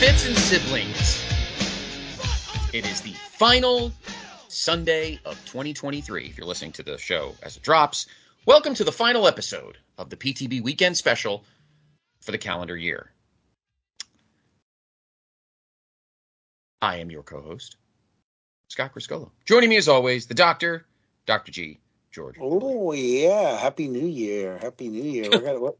Misfits and Siblings. It is the final Sunday of 2023. If you're listening to the show as it drops, welcome to the final episode of the PTB Weekend Special for the calendar year. I am your co host, Scott Criscuolo. Joining me as always, the doctor, Dr. G. George. Oh yeah! Happy New Year! Happy New Year! We're gonna,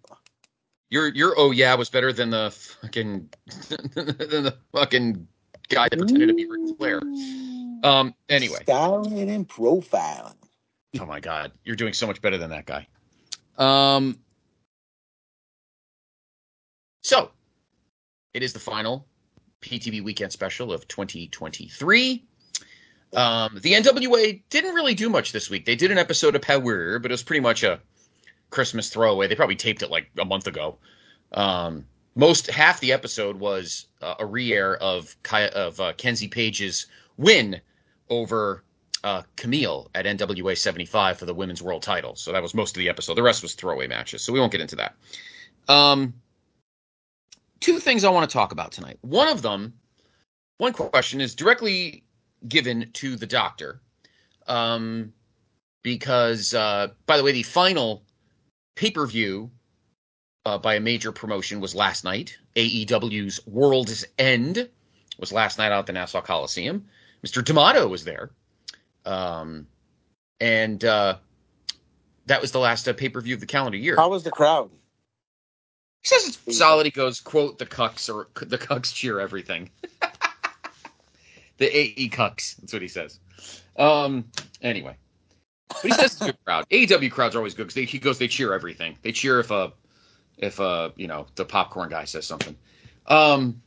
Your your oh yeah was better than the fucking than the fucking guy that pretended to be Ric Flair. Um. Anyway, styling and profiling. oh my god, you're doing so much better than that guy. Um. So, it is the final PTB weekend special of 2023. Um, the NWA didn't really do much this week. They did an episode of Power, but it was pretty much a Christmas throwaway. They probably taped it like a month ago. Um, most half the episode was uh, a re-air of of uh, Kenzie Paige's win over uh, Kamille at NWA 75 for the women's world title. So that was most of the episode. The rest was throwaway matches. So we won't get into that. Um, two things I want to talk about tonight. One of them, one question is directly given to the doctor. Um, because, uh, by the way, the final pay per view uh, by a major promotion was last night. AEW's World's End was last night out at the Nassau Coliseum. Mr. D'Amato was there. Um, and uh, that was the last uh, pay per view of the calendar year. How was the crowd? He says it's solid. He goes, quote, the cucks or the cucks cheer everything. the AE cucks. That's what he says. Um, anyway. But he says it's a good crowd. AEW crowds are always good because he goes, they cheer everything. They cheer if a, if a, you know, the popcorn guy says something. Um,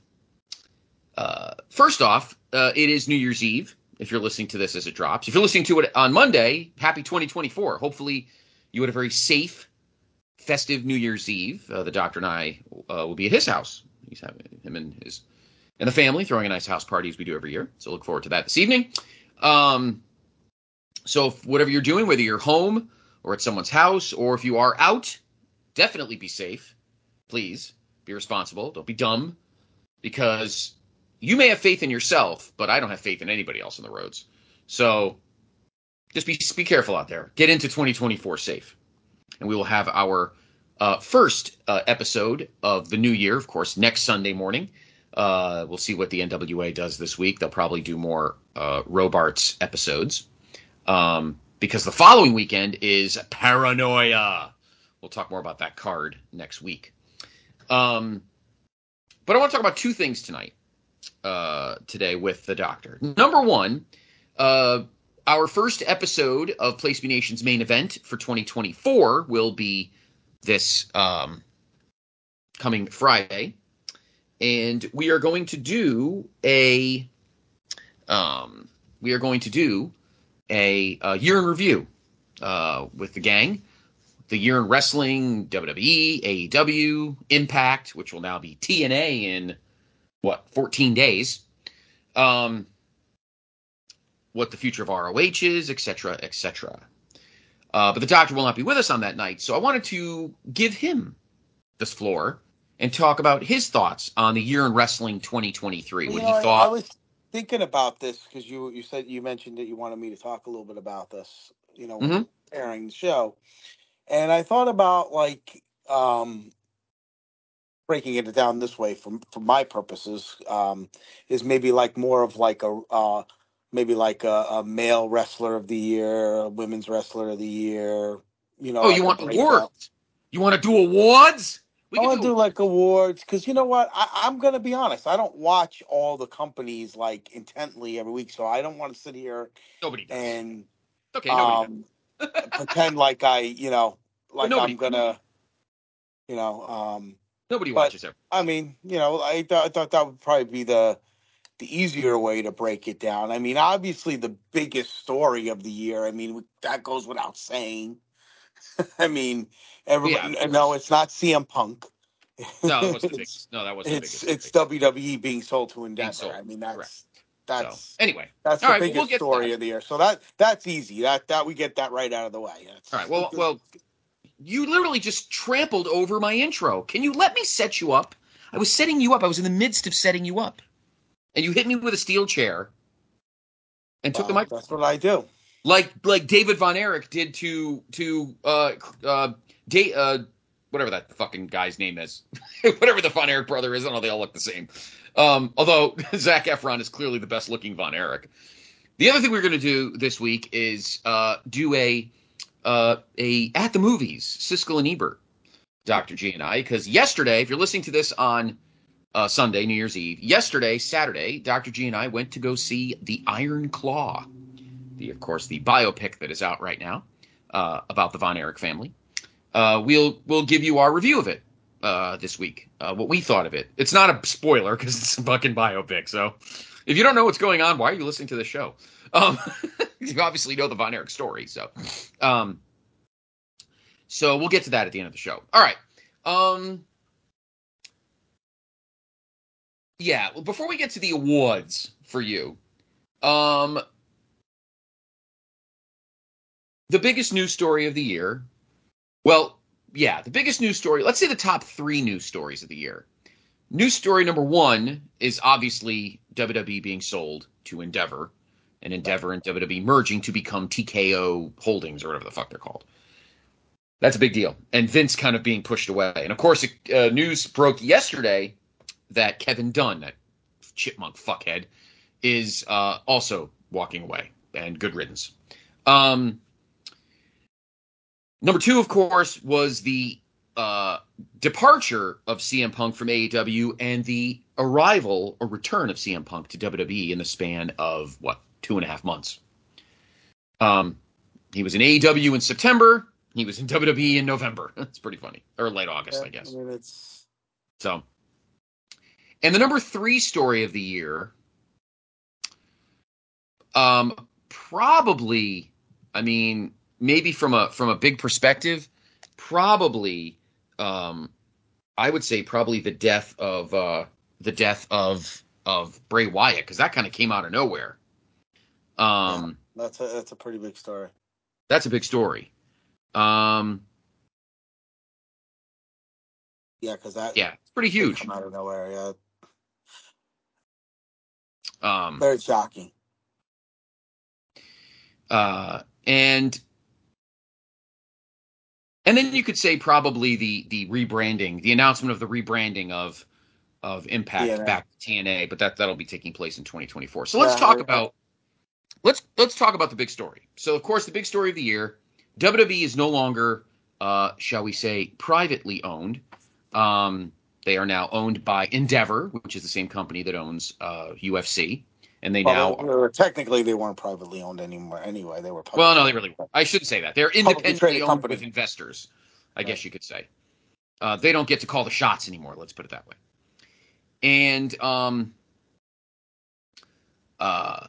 uh, first off, uh, it is New Year's Eve. If you're listening to this as it drops, if you're listening to it on Monday, happy 2024. Hopefully, you had a very safe, festive New Year's Eve. Uh, the doctor and I uh, will be at his house. He's having him and his and the family throwing a nice house party as we do every year. So look forward to that this evening. Um, so whatever you're doing, whether you're home or at someone's house, or if you are out, definitely be safe. Please be responsible. Don't be dumb, because you may have faith in yourself, but I don't have faith in anybody else on the roads. So just be be careful out there. Get into 2024 safe, and we will have our uh, first uh, episode of the new year, of course, next Sunday morning. Uh, we'll see what the NWA does this week. They'll probably do more uh, Robarts episodes um, because the following weekend is Paranoia. We'll talk more about that card next week. Um, but I want to talk about two things tonight, uh, today with the doctor. Number one, uh, our first episode of Place Be Nation's main event for 2024 will be this um, coming Friday, and we are going to do a um, we are going to do a, a year in review uh, with the gang. The year in wrestling, WWE, AEW, Impact, which will now be TNA in what 14 days. Um, what the future of ROH is, etc., etc. Uh, but the doctor will not be with us on that night, so I wanted to give him this floor and talk about his thoughts on the year in wrestling 2023. You What know, he thought. I was thinking about this because you you said you mentioned that you wanted me to talk a little bit about this. You know, Mhm. airing the show, and I thought about like um breaking it down this way for for my purposes um is maybe like more of like a uh maybe like a, a male wrestler of the year, a women's wrestler of the year. You know, oh, like you want awards? You want to do awards? We I want to do like awards because you know what? I, I'm gonna be honest. I don't watch all the companies like intently every week, so I don't want to sit here nobody does. and okay, nobody um, pretend like I, you know, like I'm gonna, you know, um, Nobody But- watches it. I mean, you know, I, th- I thought that would probably be the the easier way to break it down. I mean, obviously the biggest story of the year. I mean, that goes without saying. I mean, everybody. Yeah, no, it's not CM Punk. No, that wasn't the it's biggest. No, that wasn't the it's, biggest. it's WWE being sold to Endeavor. sold, I mean, that's correct. that's so, anyway, that's all the right, well, biggest we'll get to story of the year. So that that's easy. That that we get that right out of the way. That's- all right. Well, well, you literally just trampled over my intro. Can you let me set you up? I was setting you up. I was in the midst of setting you up, and you hit me with a steel chair and took the Well, mic That's what I do. Like like David Von Erich did to to uh uh, da- uh whatever that fucking guy's name is, whatever the Von Erich brother is. I don't know. They all look the same. Um, although Zac Efron is clearly the best looking Von Erich. The other thing we're going to do this week is uh, do a uh, a at the movies Siskel and Ebert, Doctor G and I, because yesterday, if you're listening to this on uh, Sunday, New Year's Eve, yesterday, Saturday, Doctor G and I went to go see the Iron Claw, the of course the biopic that is out right now uh, about the Von Erich family. Uh, we'll we'll give you our review of it uh, this week, uh, what we thought of it. It's not a spoiler because it's a fucking biopic. So if you don't know what's going on, why are you listening to the show? Um, you obviously know the Von Erich story. So, um, so we'll get to that at the end of the show. All right. Um, yeah. Well, before we get to the awards for you, um, the biggest news story of the year. Well, yeah, the biggest news story. Let's say the top three news stories of the year. News story number one is obviously WWE being sold to Endeavor, and Endeavor and WWE merging to become TKO Holdings or whatever the fuck they're called. That's a big deal. And Vince kind of being pushed away. And of course, uh, news broke yesterday that Kevin Dunn, that chipmunk fuckhead, is uh, also walking away. And good riddance. Um, number two, of course, was the uh, departure of CM Punk from AEW and the arrival or return of CM Punk to WWE in the span of what two and a half months. Um, he was in AEW in September. He was in WWE in November. That's pretty funny, or late August, I guess. I mean, it's So, and the number three story of the year, um, probably, I mean, maybe from a from a big perspective, probably, um, I would say probably the death of uh, the death of of Bray Wyatt because that kind of came out of nowhere. Um, that's a that's a pretty big story. that's a big story. Um, Yeah, because that yeah, it's pretty huge. out of nowhere. Yeah, Um, very shocking. uh, and and then you could say probably the the rebranding, the announcement of the rebranding of of Impact TNA. back to TNA, but that that'll be taking place in 2024. So let's Yeah, talk about let's let's talk about the big story. So of course, the big story of the year, WWE is no longer, uh, shall we say, privately owned. Um, they are now owned by Endeavor, which is the same company that owns uh, UFC, and they now Well, they were- technically they weren't privately owned anymore. Anyway, they were. Public Well, no, they really weren't. I shouldn't say that. They're independently traded owned company. with investors, I Right. guess you could say. Uh, they don't get to call the shots anymore. Let's put it that way. And um, uh,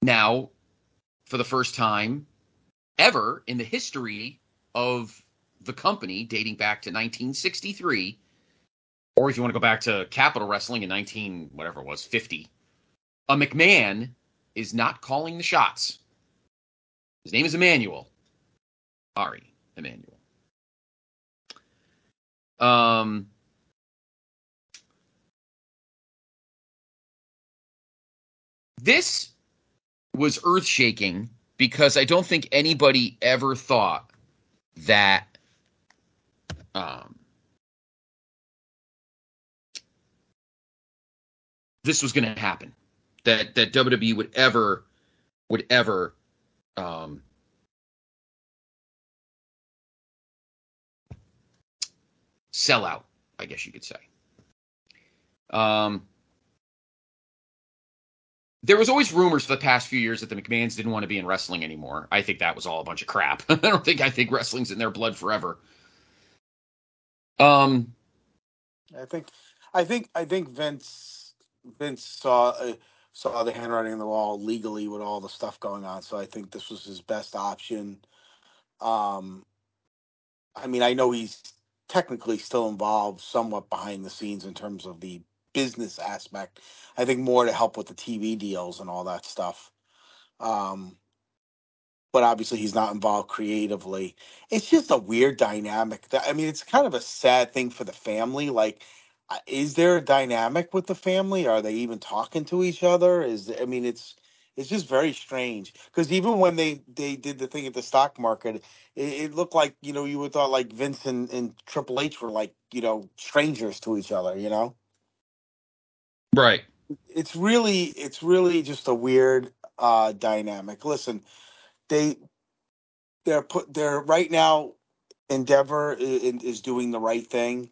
now, for the first time ever in the history of the company, dating back to 1963, or if you want to go back to Capital Wrestling in 19 whatever it was 50, a McMahon is not calling the shots. His name is Emanuel. Ari Emanuel. Um, this was earth shaking because I don't think anybody ever thought that um, this was going to happen. That that WWE would ever would ever um, sell out, I guess you could say. Um, there was always rumors for the past few years that the McMahons didn't want to be in wrestling anymore. I think that was all a bunch of crap. I don't think I think wrestling's in their blood forever. Um, I think, I think, I think Vince Vince saw uh, saw the handwriting on the wall legally with all the stuff going on. So I think this was his best option. Um, I mean, I know he's technically still involved somewhat behind the scenes in terms of the business aspect. I think more to help with the TV deals and all that stuff. Um, but obviously he's not involved creatively. It's just a weird dynamic. That I mean, it's kind of a sad thing for the family. Like, is there a dynamic with the family? Are they even talking to each other? Is I mean, it's it's just very strange because even when they they did the thing at the stock market, it, it looked like you know you would thought like Vince and, and Triple H were like you know strangers to each other. You know, Right. it's really it's really just a weird uh dynamic. Listen, they they're put they're right now endeavor is, is doing the right thing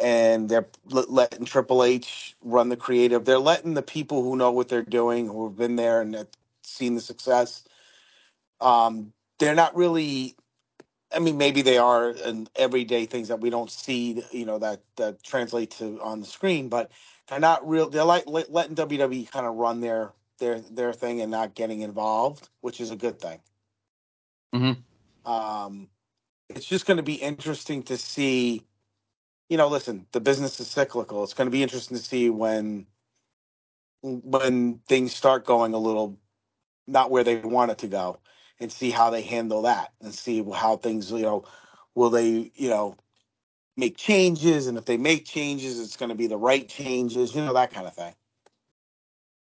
and they're let- letting triple h run the creative they're letting the people who know what they're doing who have been there and have seen the success um they're not really i mean maybe they are in everyday things that we don't see you know that that translate to on the screen but they're not real they're like let, letting wwe kind of run their their their thing and not getting involved which is a good thing Mhm. um it's just going to be interesting to see. You know, listen, the business is cyclical. It's going to be interesting to see when when things start going a little not where they want it to go, and see how they handle that, and see how things. You know, will they you know make changes, and if they make changes, it's going to be the right changes. You know that kind of thing.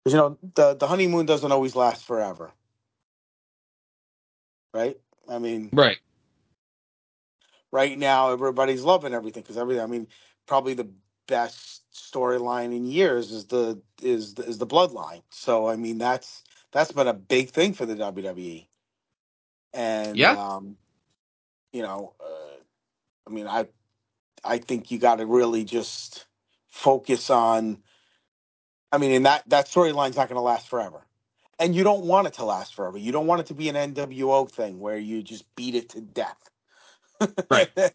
Because you know the the honeymoon doesn't always last forever, right? I mean, Right. Right now everybody's loving everything because everything. I mean, probably the best storyline in years is the is the, is the bloodline. So I mean, that's that's been a big thing for the WWE, and Yeah. um, you know, uh, I mean, I I think you got to really just focus on. I mean, and that that storyline's not going to last forever. And you don't want it to last forever. You don't want it to be an NWO thing where you just beat it to death. Right.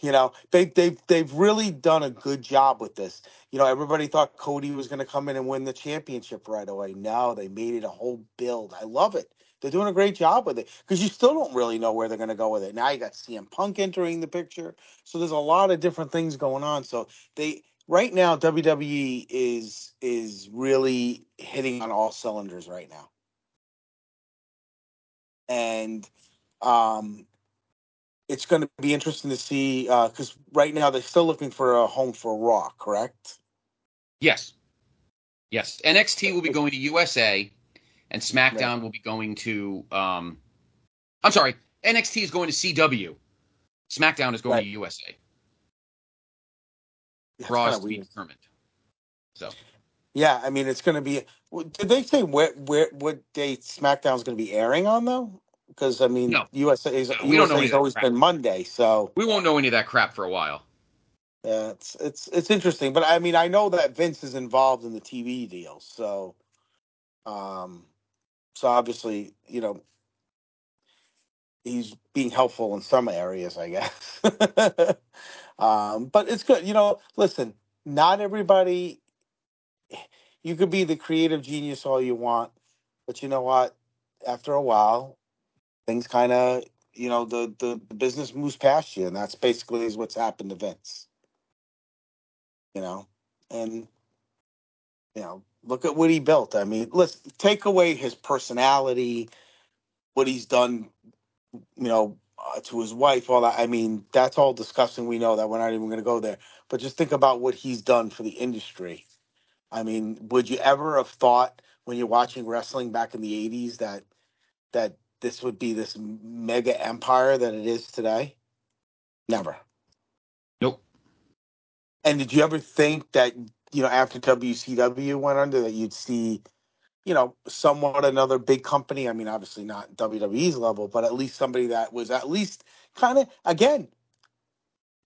You know, they they've they've really done a good job with this. You know, everybody thought Cody was going to come in and win the championship right away. No, they made it a whole build. I love it. They're doing a great job with it because you still don't really know where they're going to go with it. Now you got CM Punk entering the picture, so there's a lot of different things going on. So they right now WWE is is really hitting on all cylinders right now, and um it's going to be interesting to see because right now they're still looking for a home for Raw, correct? Yes. Yes. NXT will be going to USA, and SmackDown will be going to. Um, I'm sorry. NXT is going to CW. SmackDown is going Right. to USA. That's Raw is to be weird. determined. So Yeah, I mean it's going to be. Did they say where where what date SmackDown's going to be airing on though? Because I mean No. USA is No, we don't know any USA's of that always crap. been Monday, so we won't know any of that crap for a while. yeah, it's it's it's interesting. But I mean I know that Vince is involved in the TV deal, so um, so obviously you know he's being helpful in some areas, I guess. um, but it's good. You know, listen, not everybody. You could be the creative genius all you want, but you know what? After a while, things kind of, you know, the, the the business moves past you, and that's basically is what's happened to Vince. You know, and you know, look at what he built. I mean, let's take away his personality, what he's done you know, uh, to his wife, all that. I mean, that's all disgusting. We know that we're not even going to go there. But just think about what he's done for the industry. I mean, would you ever have thought when you're watching wrestling back in the '80s that that this would be this mega empire that it is today? Never. Nope. And did you ever think that you know after WCW went under that you'd see you know somewhat another big company? I mean, obviously not WWE's level, but at least somebody that was at least kind of again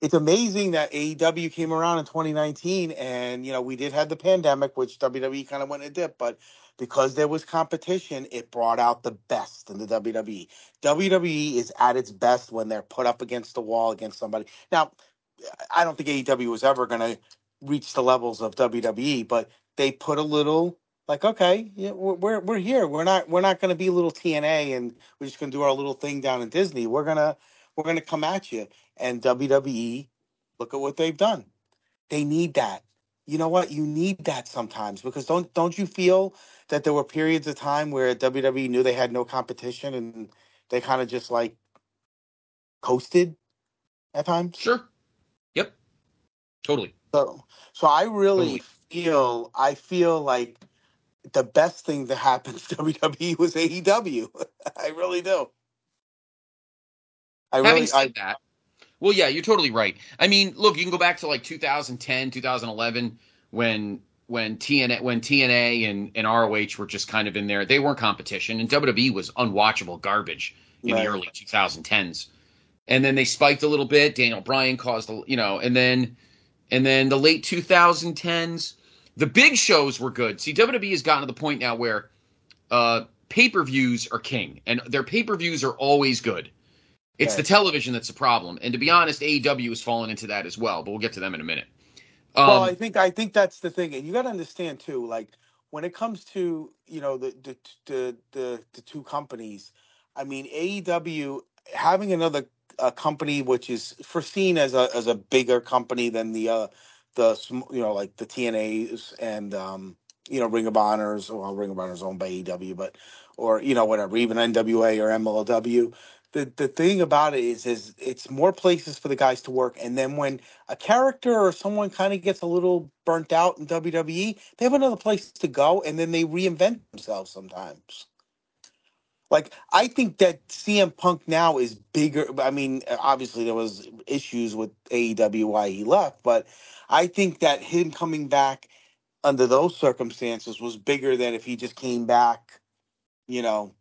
it's amazing that AEW came around in 2019 and you know we did have the pandemic which WWE kind of went a dip but because there was competition it brought out the best in the WWE. WWE is at its best when they're put up against the wall against somebody. Now I don't think AEW was ever going to reach the levels of WWE, but they put a little like, okay, yeah, we're we're, we're here. We're not we're not going to be a little TNA and we're just going to do our little thing down in Disney. We're gonna we're gonna come at you. And WWE, look at what they've done. They need that. You know what? You need that sometimes because don't don't you feel that there were periods of time where WWE knew they had no competition and they kind of just like coasted at times? Sure. Yep. Totally. So, so I really Totally. feel I feel like the best thing that happened to WWE was AEW. I really do. I Having really, said I that, well, yeah, you're totally right. I mean, look, you can go back to like 2010, 2011, when when TNA when TNA and, and ROH were just kind of in there. They weren't competition, and WWE was unwatchable garbage in Right. the early 2010s. And then they spiked a little bit. Daniel Bryan caused, a, you know, and then and then the late 2010s, the big shows were good. See, WWE has gotten to the point now where uh, pay per views are king, and their pay per views are always good. It's the television that's the problem, and to be honest, AEW has fallen into that as well. But we'll get to them in a minute. Um, well, I think I think that's the thing, and you got to understand too. Like when it comes to you know the the the the, the two companies, I mean AEW having another uh, company which is foreseen as a as a bigger company than the uh the you know like the TNAs and um you know Ring of Honors well Ring of Honors owned by AEW, but or you know whatever even NWA or MLW. The, the thing about it is is it's more places for the guys to work and then when a character or someone kind of gets a little burnt out in WWE, they have another place to go and then they reinvent themselves sometimes. Like I think that CM Punk now is bigger. I mean, obviously there was issues with AEW why he left, but I think that him coming back under those circumstances was bigger than if he just came back. You know,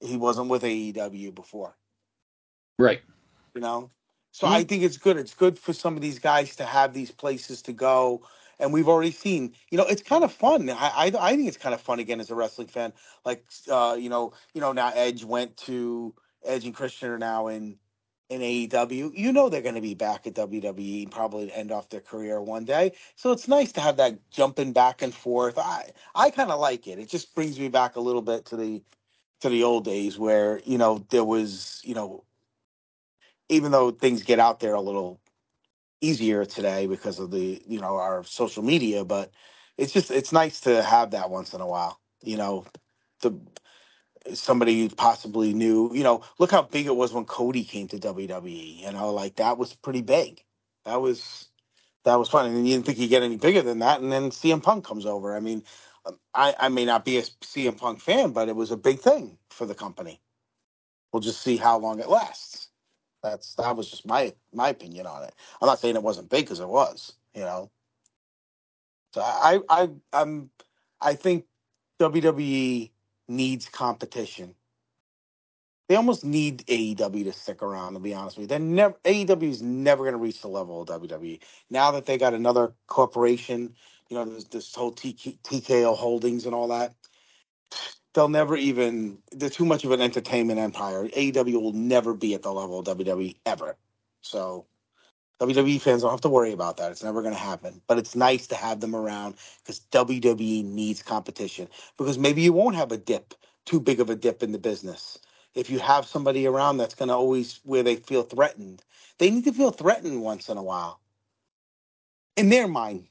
he wasn't with AEW before right. you know so i think it's good it's good for some of these guys to have these places to go and we've already seen you know it's kind of fun i i, I think it's kind of fun again as a wrestling fan like uh you know you know now edge went to edge and christian are now in in AEW, you know they're going to be back at WWE and probably end off their career one day. So it's nice to have that jumping back and forth. I I kind of like it. It just brings me back a little bit to the to the old days where you know there was you know even though things get out there a little easier today because of the you know our social media but it's just it's nice to have that once in a while you know the somebody possibly knew you know look how big it was when cody came to wwe you know like that was pretty big. That was that was fun and you didn't think he'd get any bigger than that and then cm punk comes over. I mean um, i i may not be a cm punk fan but it was a big thing for the company. We'll just see how long it lasts that's that was just my my opinion on it. I'm not saying it wasn't big because it was, you know. So I I I'm I think WWE needs competition. They almost need AEW to stick around. To be honest with you, they're never AEW is never going to reach the level of WWE. Now that they got another corporation, you know, this, this whole TK, TKO Holdings and all that, they'll never even. They're too much of an entertainment empire. AEW will never be at the level of WWE ever. So WWE fans don't have to worry about that. It's never going to happen. But it's nice to have them around because WWE needs competition. Because maybe you won't have a dip, too big of a dip in the business. If you have somebody around that's going to always, where they feel threatened, they need to feel threatened once in a while. In their mind,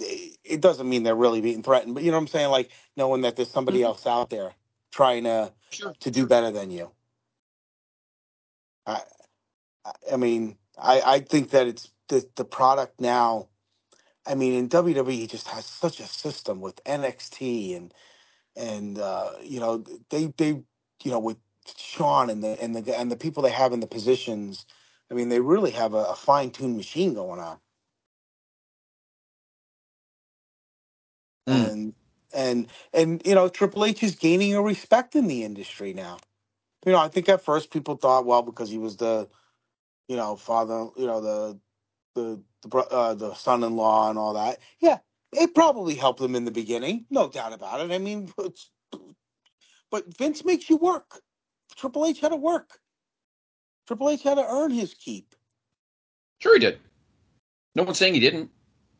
it doesn't mean they're really being threatened, but you know what I'm saying? Like knowing that there's somebody Mhm. else out there trying to Sure. to do better than you. I, I- I mean, I, I think that it's the the product now. I mean, in WWE, just has such a system with NXT and and uh, you know they they you know with Shawn and the and the and the people they have in the positions. I mean, they really have a, a fine tuned machine going on, Mm. and and and you know Triple H is gaining a respect in the industry now. You know, I think at first people thought, well, because he was the you know father, you know the the the, bro- uh, the son-in-law and all that. Yeah, it probably helped him in the beginning, no doubt about it. I mean, it's, but Vince makes you work. Triple H had to work. Triple H had to earn his keep. Sure, he did. No one's saying he didn't.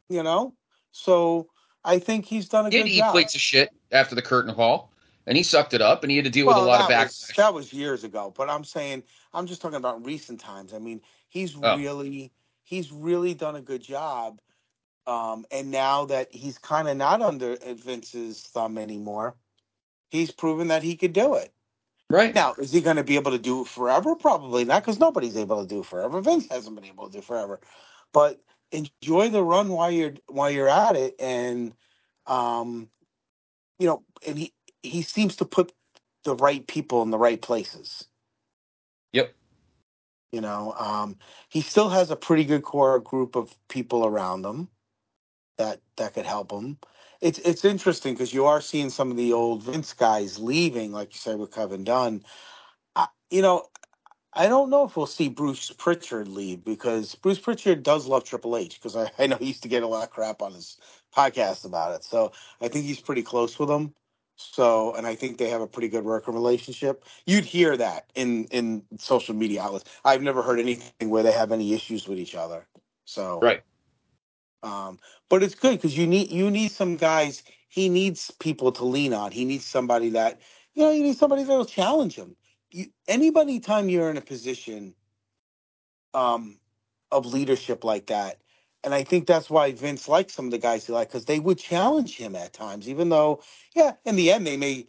You know, so I think he's done a He good eat job. plates of shit after the curtain call, and he sucked it up, and he had to deal with a lot of was that was years ago, but I'm saying I'm just talking about recent times. I mean, he's Oh. really he's really done a good job. Um, and now that he's kind of not under Vince's thumb anymore, he's proven that he could do it. Right. Now, is he going to be able to do it forever? Probably not, because nobody's able to do it forever. Vince hasn't been able to do it forever. But enjoy the run while you're while you're at it, and um, you know, and he he seems to put the right people in the right places. Yep. You know, um, he still has a pretty good core group of people around him that that could help him. It's it's interesting because you are seeing some of the old Vince guys leaving, like you said with Kevin Dunn. I, you know, I don't know if we'll see Bruce Pritchard leave because Bruce Pritchard does love Triple H because I, I know he used to get a lot of crap on his podcast about it. So I think he's pretty close with him. So and I think they have a pretty good working relationship. You'd hear that in in social media outlets. I've never heard anything where they have any issues with each other. So Right. um, but it's good because you need you need some guys. He needs people to lean on. He needs somebody that you know. You need somebody that'll challenge him. You, anybody time you're in a position um, of leadership like that, and I think that's why Vince likes some of the guys he like because they would challenge him at times, even though yeah, in the end they may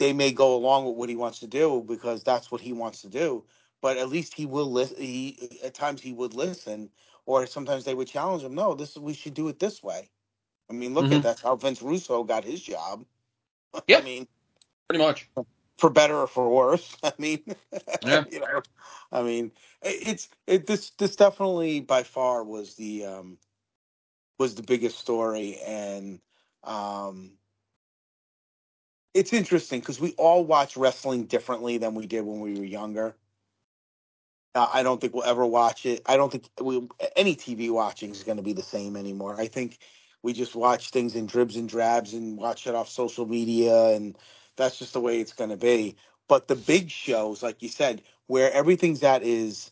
they may go along with what he wants to do because that's what he wants to do. But at least he will listen. He at times he would listen, or sometimes they would challenge him. No, this is we should do it this way. I mean, look Mhm. at that's how Vince Russo got his job. Yeah. I mean, Pretty much. For better or for worse. I mean, Yeah. you know, I mean, it, it's it this this definitely by far was the um was the biggest story, and um it's interesting because we all watch wrestling differently than we did when we were younger. Uh, I don't think we'll ever watch it. I don't think we, any TV watching is going to be the same anymore. I think we just watch things in dribs and drabs and watch it off social media, and that's just the way it's going to be. But the big shows, like you said, where everything's at is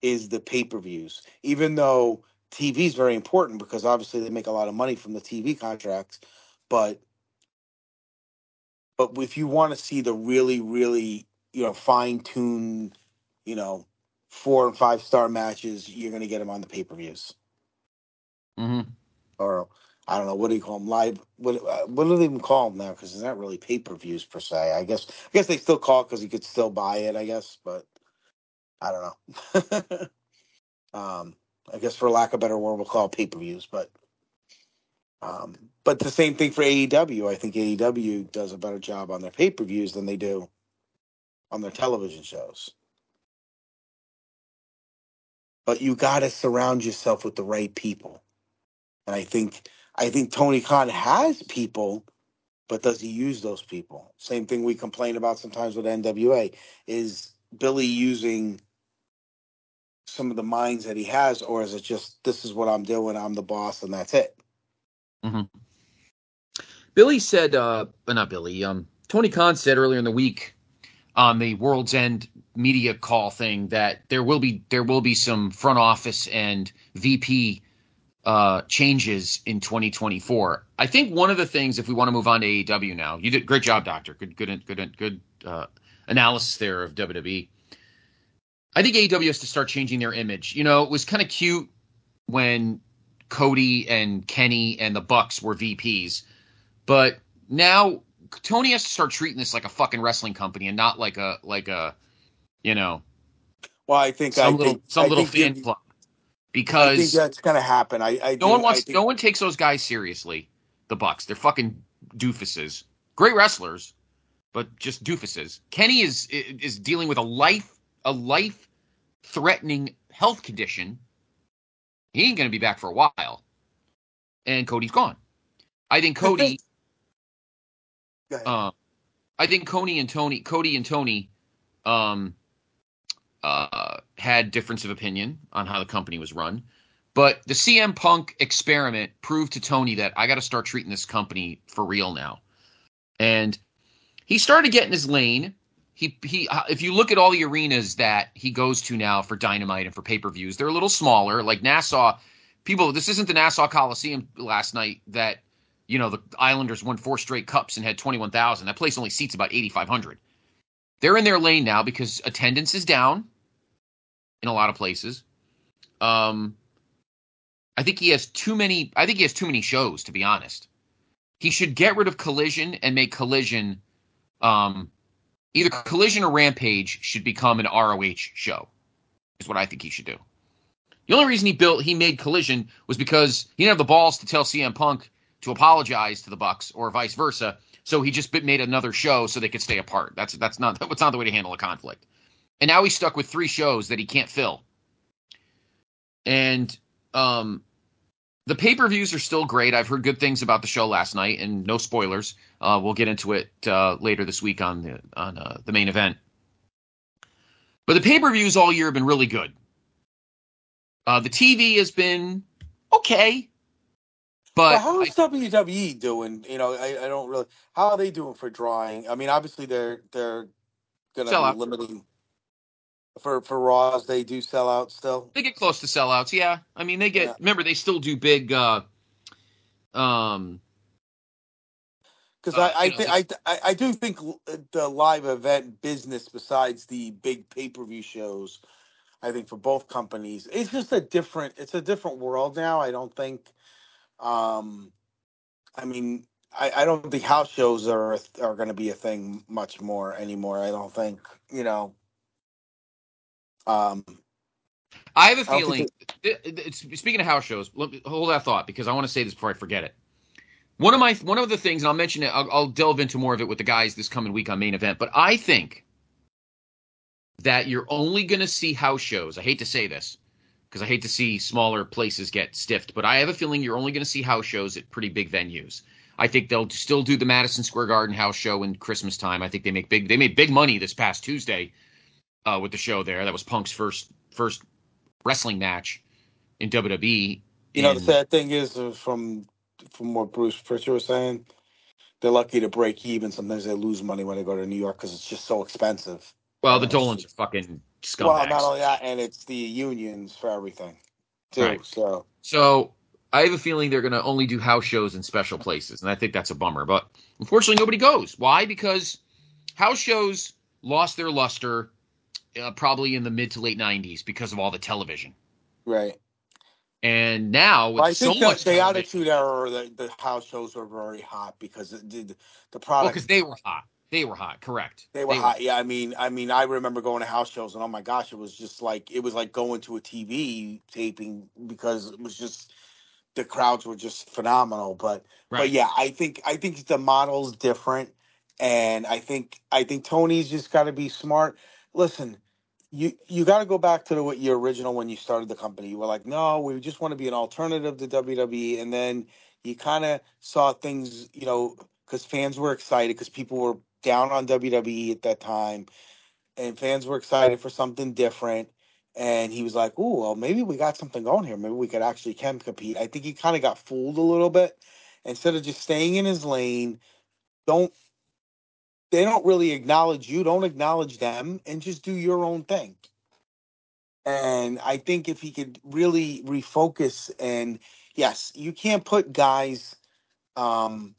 is the pay per views. Even though TV is very important because obviously they make a lot of money from the TV contracts, but but if you want to see the really really you know fine tuned you know four and five star matches you're going to get them on the pay-per-views Mm hmm or i don't know what do you call them live what uh, what do they even call them now? Because it's not really pay-per-views per se. I guess i guess they still call it because you could still buy it i guess but i don't know. Um i guess for lack of a better word we'll call it pay-per-views but um but the same thing for aew i think aew does a better job on their pay-per-views than they do on their television shows. But you got to surround yourself with the right people. And I think I think Tony Khan has people, but does he use those people? Same thing we complain about sometimes with NWA is Billy using some of the minds that he has, or is it just this is what I'm doing, I'm the boss, and that's it? Billy said, uh, uh, not Billy, um, Tony Khan said earlier in the week on the World's End media call thing that there will be there will be some front office and VP uh, changes in 2024. I think one of the things, if we want to move on to AEW now, you did great job, Doctor. Good, good, good, good uh, analysis there of WWE. I think AEW has to start changing their image. You know, it was kind of cute when Cody and Kenny and the Bucks were VPs, but now Tony has to start treating this like a fucking wrestling company and not like a like a you know Well, I think some I little think some I little fan club I think because that's going to happen. I, I no do. one I wants think, no one takes those guys seriously. The Bucks, they're fucking doofuses. Great wrestlers, but just doofuses. Kenny is is dealing with a life a life threatening health condition. He ain't gonna be back for a while, and Cody's gone. I think Cody. Go ahead. Uh, I think Cody and Tony, Cody and Tony, um, uh, had difference of opinion on how the company was run. But the CM Punk experiment proved to Tony that I got to start treating this company for real now. And he started getting his lane. He he. uh, If you look at all the arenas that he goes to now for Dynamite and for pay per views, they're a little smaller. Like Nassau, people. This isn't the Nassau Coliseum last night that you know the Islanders won four straight cups and had twenty one thousand. That place only seats about eighty five hundred. They're in their lane now because attendance is down in a lot of places. Um, I think he has too many. I think he has too many shows. To be honest, he should get rid of Collision and make Collision, um, either Collision or Rampage should become an ROH show. Is what I think he should do. The only reason he built he made Collision was because he didn't have the balls to tell CM Punk to apologize to the Bucks or vice versa. So he just made another show so they could stay apart. That's that's not that's not the way to handle a conflict. And now he's stuck with three shows that he can't fill. And um, the pay per views are still great. I've heard good things about the show last night, and no spoilers. Uh, we'll get into it uh, later this week on the on uh, the main event. But the pay per views all year have been really good. Uh, the TV has been okay, but Well, how I- WWE doing? You know, I, I don't really. How are they doing for drawing? I mean, obviously they're they're gonna Sell be limiting for for Raws. They do sell out still. they get close to sellouts. Yeah, I mean they get. Yeah. Remember, they still do big. Uh, um, Because Uh, I I, you know, think I, I I do think the live event business, besides the big pay per view shows, I think for both companies, it's just a different. It's a different world now. I don't think. Um, I mean, I, I don't think house shows are are going to be a thing much more anymore. I don't think you know. Um, I have a I feeling. it- speaking of house shows, me- hold that thought because I want to say this before I forget it. One of my one of the things, and I'll mention it. I'll, I'll delve into more of it with the guys this coming week on main event. But I think that you're only going to see house shows. I hate to say this because I hate to see smaller places get stiffed, but I have a feeling you're only going to see house shows at pretty big venues. I think they'll still do the Madison Square Garden house show in Christmas time. I think they make big they made big money this past Tuesday uh, with the show there. That was Punk's first first wrestling match in WWE. you know the sad thing is uh, from from what Bruce Pritchard was saying, they're lucky to break even. Sometimes they lose money when they go to New York because it's just so expensive. well, the Yes. Dolans are fucking scumbags. Well, not only that, and it's the unions for everything too. Right. So So I have a feeling they're going to only do house shows in special places, and I think that's a bummer. But unfortunately, nobody goes. Why? Because house shows lost their luster uh, probably in the mid to late '90s because of all the television, right. and now with Well, I so think the, much the Attitude Era, the, the house shows were very hot because it did the well, product. because they were hot. They were hot. Correct. They were hot. Yeah, I mean, I mean, I remember going to house shows, and oh my gosh, it was just like it was like going to a TV taping because it was just the crowds were just phenomenal. But but yeah, I think I think the model's different, and I think I think Tony's just got to be smart. Listen, you you got to go back to the, what your original when you started the company. You were like, no, we just want to be an alternative to WWE, and then you kind of saw things, you know, because fans were excited because people were down on WWE at that time, and fans were excited for something different. And he was like, "Ooh, well, maybe we got something going here. Maybe we could actually can compete." I think he kind of got fooled a little bit. Instead of just staying in his lane, don't they don't really acknowledge you. Don't acknowledge them, and just do your own thing. And I think if he could really refocus, and yes, you can't put guys um,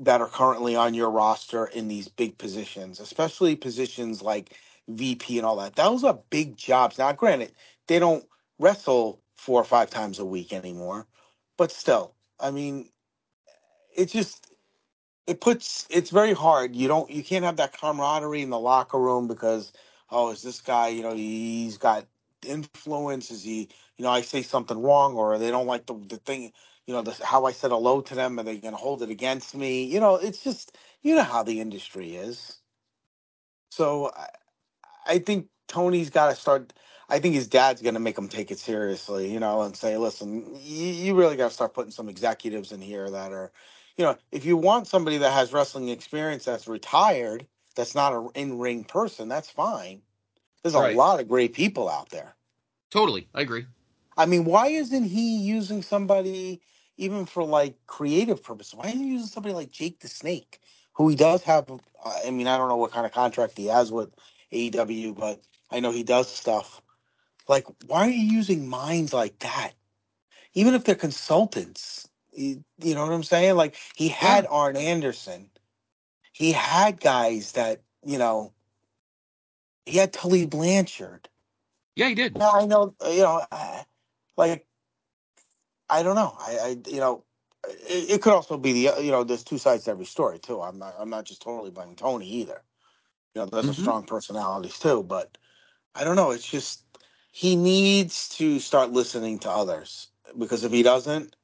that are currently on your roster in these big positions, especially positions like VP and all that. Those are big jobs. Now, granted, they don't wrestle four or five times a week anymore, but still, I mean, it just it puts it's very hard. You don't you can't have that camaraderie in the locker room because oh, is this guy you know he's got influence? Is he you know I say something wrong or they don't like the the thing you know the, how I said hello to them? Are they going to hold it against me? You know, it's just you know how the industry is. So I, I think Tony's got to start. I think his dad's going to make him take it seriously, you know, and say, listen, you, you really got to start putting some executives in here that are, you know, if you want somebody that has wrestling experience that's retired, that's not an in ring person, that's fine. There's a Right. lot of great people out there. Totally, I agree. I mean, why isn't he using somebody even for like creative purposes? Why isn't he using somebody like Jake the Snake, who he does have? uh, I mean, I don't know what kind of contract he has with AEW, but I know he does stuff. Like, why are you using minds like that? even if they're consultants. You, you know what I'm saying? Like he had Arn Anderson. He had guys that, you know, he had Tully Blanchard. Yeah, he did. Yeah, I know, you know, uh, like I don't know. I, I you know, it, it could also be the you know, there's two sides to every story too. I'm not I'm not just totally blaming Tony either. You know, there's a Mhm. strong personalities too, but I don't know. It's just he needs to start listening to others because if he doesn't,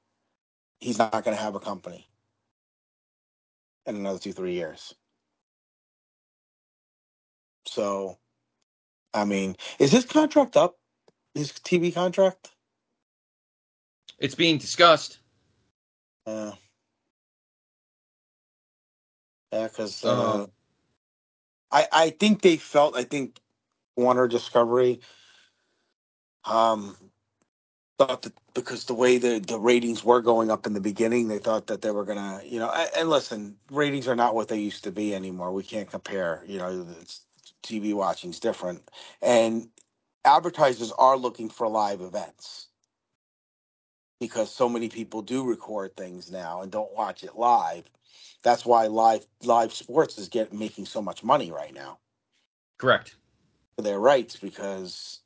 he's not going to have a company in another two three years. So, I mean, is his contract up? His TV contract? It's being discussed. Uh, yeah, because uh, Uh, I I think they felt I think Warner Discovery um thought that because the way the the ratings were going up in the beginning, they thought that they were gonna you know and, and listen, ratings are not what they used to be anymore. We can't compare. You know, it's, TV watching's different, and advertisers are looking for live events because so many people do record things now and don't watch it live. That's why live live sports is get making so much money right now. correct. for their rights because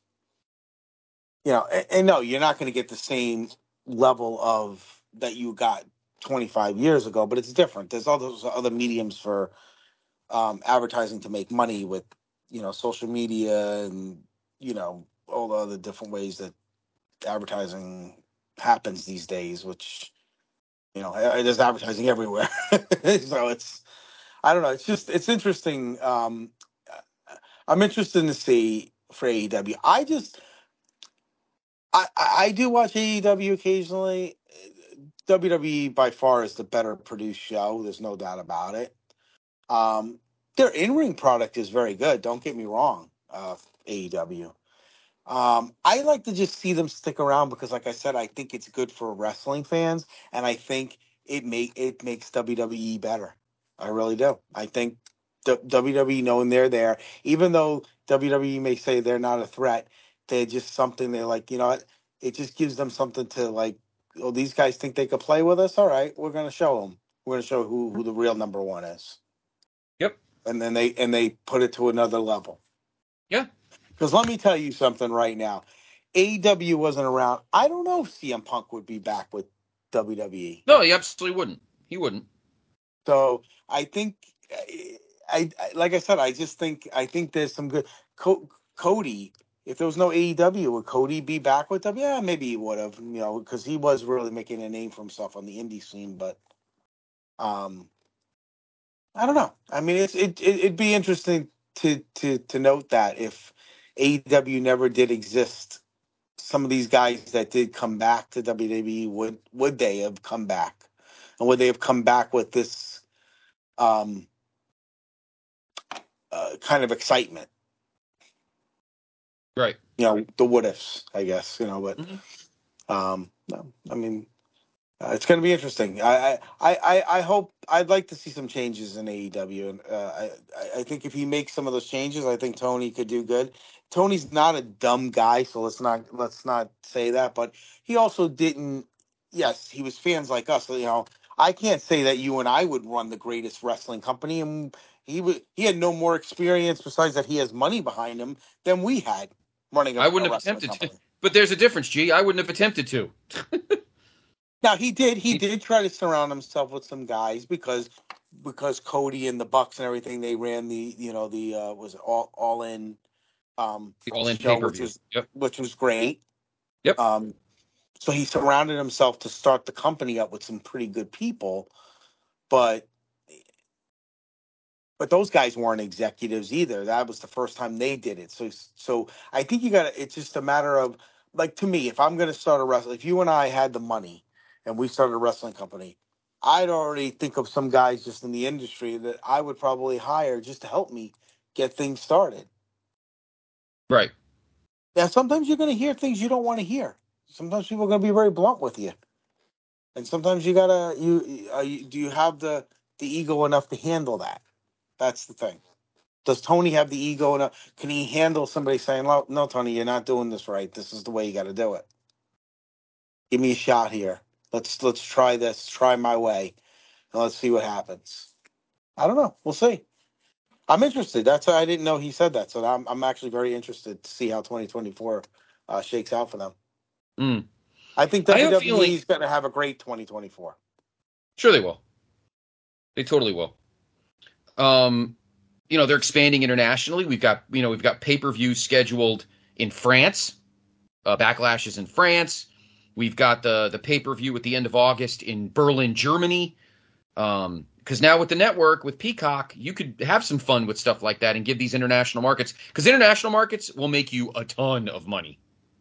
you know and, and no you're not going to get the same level of that you got 25 years ago but it's different. There's all those other mediums for um, advertising to make money with you know social media and you know all the other different ways that advertising happens these days which you know there's advertising everywhere. So it's i don't know it's just it's interesting um i'm interested to see for aew i just I, I do watch AEW occasionally. WWE by far is the better produced show. There's no doubt about it. Um, their in ring product is very good. Don't get me wrong. Uh, AEW. Um, I like to just see them stick around because, like I said, I think it's good for wrestling fans, and I think it make it makes WWE better. I really do. I think WWE knowing they're there, even though WWE may say they're not a threat, they're just something they're like. You know what? It just gives them something to like. Oh, these guys think they could play with us. All right, we're gonna show them. We're gonna show who who the real number one is. Yep. And then they and they put it to another level. Yeah. Because let me tell you something right now. AEW wasn't around. I don't know if CM Punk would be back with WWE. No, he absolutely wouldn't. He wouldn't. So I think, eh, I, I like I said, I just think I think there's some good. Co- Cody, if there was no AEW, would Cody be back with them? Yeah, maybe he would have. You know, because he was really making a name for himself on the indie scene. But, um, I don't know. I mean, it's it, it it'd be interesting to to to note that if AEW never did exist some of these guys that did come back to WWE would would they have come back, and would they have come back with this um, uh, kind of excitement? Right. You know, the what ifs, I guess. You know, but Mhm. um, no, I mean, uh, it's going to be interesting. I, I, I, I hope I'd like to see some changes in AEW, and uh, I, I- I think if he makes some of those changes, I think Tony could do good. Tony's not a dumb guy, so let's not let's not say that. But he also didn't. Yes, he was fans like us. You know, I can't say that you and I would run the greatest wrestling company, and he was He had no more experience besides that he has money behind him than we had running a, I a wouldn't have attempted to. company. But there's a difference, G. I wouldn't have attempted to. Now he did. He did try to surround himself with some guys because because Cody and the Bucks and everything they ran the you know the uh, was it all all in um The all in show pay per which view. was Yep. which was great. Yep. Um, so he surrounded himself to start the company up with some pretty good people, but but those guys weren't executives either. That was the first time they did it. So so I think you got to. It's just a matter of like to me, if I'm going to start a wrestling, if you and I had the money and we started a wrestling company, I'd already think of some guys just in the industry that I would probably hire just to help me get things started. Right. Now, sometimes you're going to hear things you don't want to hear. Sometimes people are going to be very blunt with you, and sometimes you gotta you, uh, you do you have the the ego enough to handle that? That's the thing. Does Tony have the ego enough? Can he handle somebody saying, "No, no, Tony, you're not doing this right. This is the way you got to do it." give me a shot here. Let's let's try this. Try my way, and let's see what happens. I don't know. We'll see. I'm interested. That's I didn't know he said that, so I'm I'm actually very interested to see how 2024 uh, shakes out for them. Mm. I think I have a WWE feeling- is going to have a great 2024. Sure, they will. They totally will. Um, you know, they're expanding internationally. We've got, you know, we've got pay per view scheduled in France. Uh, in France. We've got the the pay per view at the end of August in Berlin, Germany. Um, because now with the network with Peacock, you could have some fun with stuff like that and give these international markets because international markets will make you a ton of money.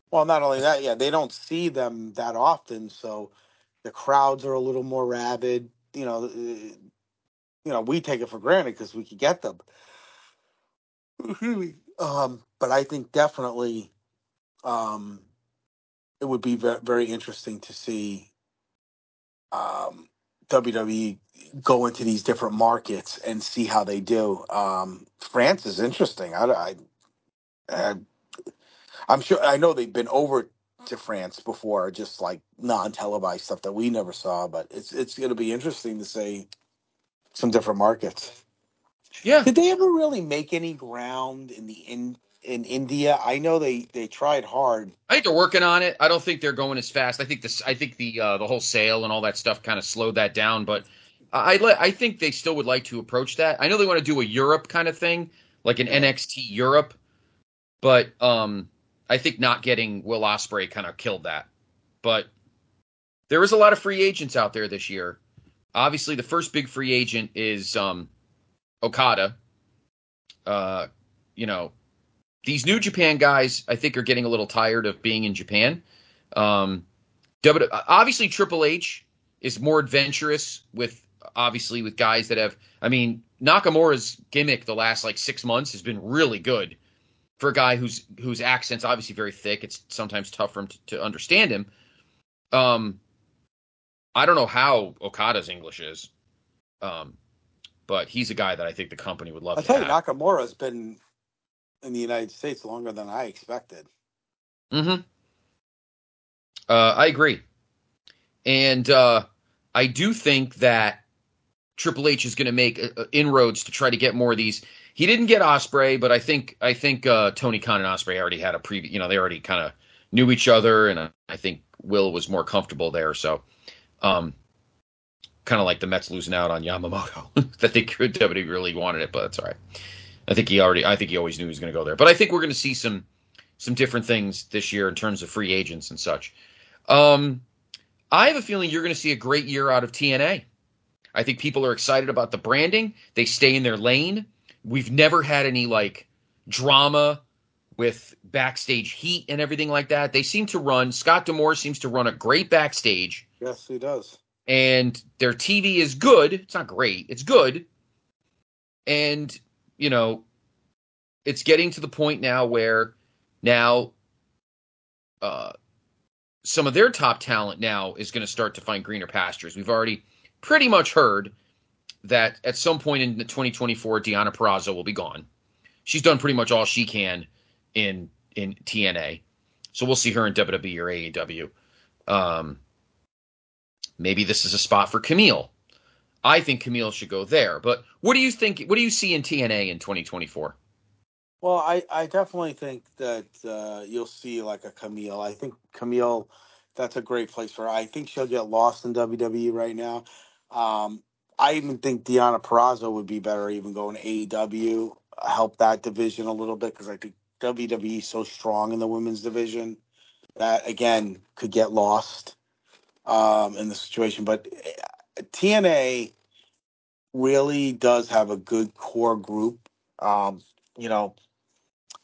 Well, not only that, yeah, they don't see them that often, so the crowds are a little more rabid. You know, you know, we take it for granted because we could get them. um, but I think definitely, um, it would be very, very interesting to see um, WWE go into these different markets and see how they do. Um, France is interesting. I, I, I, I'm sure I know they've been over to France before, just like non-televised stuff that we never saw. But it's it's going to be interesting to see some different markets. Yeah, Did they ever really make any ground in the in in India? I know they they tried hard. I think they're working on it. I don't think they're going as fast. I think this. I think the uh, the whole sale and all that stuff kind of slowed that down. But I I I think they still would like to approach that. I know they want to do a Europe kind of thing, like an NXT Europe. But um, I think not getting Will Ospreay kind of killed that. But there is a lot of free agents out there this year. Obviously, the first big free agent is um, Okada. Uh, you know, these New Japan guys, I think, are getting a little tired of being in Japan. Um, obviously, Triple H is more adventurous with obviously with guys that have. I mean, Nakamura's gimmick the last like six months has been really good for a guy whose whose accent's obviously very thick. It's sometimes tough for him to, to understand him. Um, I don't know how Okada's English is, um, but he's a guy that I think the company would love I tell you, have. Nakamura's been in the United States longer than I expected. Mm-hmm. Uh, I agree, and uh, I do think that Triple H is going to make uh, inroads to try to get more of these. He didn't get Ospreay, but I think I think uh, Tony Khan and Ospreay already had a previous. You know, they already kind of knew each other, and uh, I think Will was more comfortable there. So, um, kind of like the Mets losing out on Yamamoto. I think WWE really wanted it, but that's all right. I think he already. I think he always knew he was going to go there. But I think we're going to see some some different things this year in terms of free agents and such. Um, I have a feeling you're going to see a great year out of TNA. I think people are excited about the branding. They stay in their lane. We've never had any like drama with backstage heat and everything like that. They seem to run. Scott D'Amore seems to run a great backstage, Yes, he does. and their TV is good. It's not great. It's good, and you know, it's getting to the point now where now uh, some of their top talent now is going to start to find greener pastures. We've already pretty much heard that at some point in 2024, Deonna Purrazzo will be gone. She's done pretty much all she can in in TNA, so we'll see her in WWE or AEW. Um, maybe this is a spot for Kamille. I think Kamille should go there. But what do you think? What do you see in TNA in 2024? Well, I, I definitely think that uh, you'll see like a Kamille. I think Kamille, that's a great place for her. I think she'll get lost in WWE right now. Um, I even think Deonna Purrazzo would be better even going to AEW, help that division a little bit because I think WWE is so strong in the women's division that again could get lost um, in the situation. But uh, TNA really does have a good core group. Um, you know,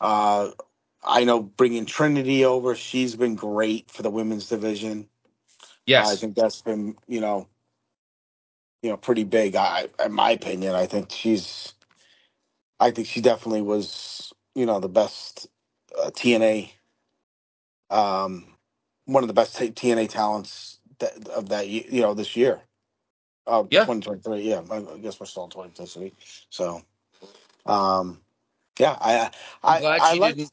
uh, I know bringing Trinity over, she's been great for the women's division. Yes, I think that's been, you know, you know, pretty big. I, in my opinion, I think she's, I think she definitely was, you know, the best uh, TNA, um, one of the best t- TNA talents that, of that, ye- you know, this year. Uh, Yeah. 2023. Yeah, I I guess we're still in 2023. So, um, yeah, I, I'm I, glad I she like, didn't.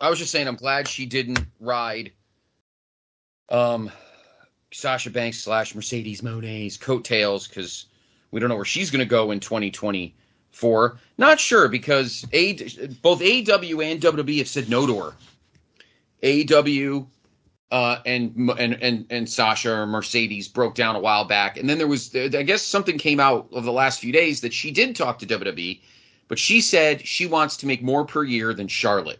I was just saying, I'm glad she didn't ride Um, Sasha Banks slash Mercedes Moné's coattails because we don't know where she's going to go in 2024. Not sure because a both AEW and WWE have said no to her. AEW uh, and and and and Sasha or Mercedes broke down a while back, and then there was I guess something came out of the last few days that she did talk to WWE, but she said she wants to make more per year than Charlotte,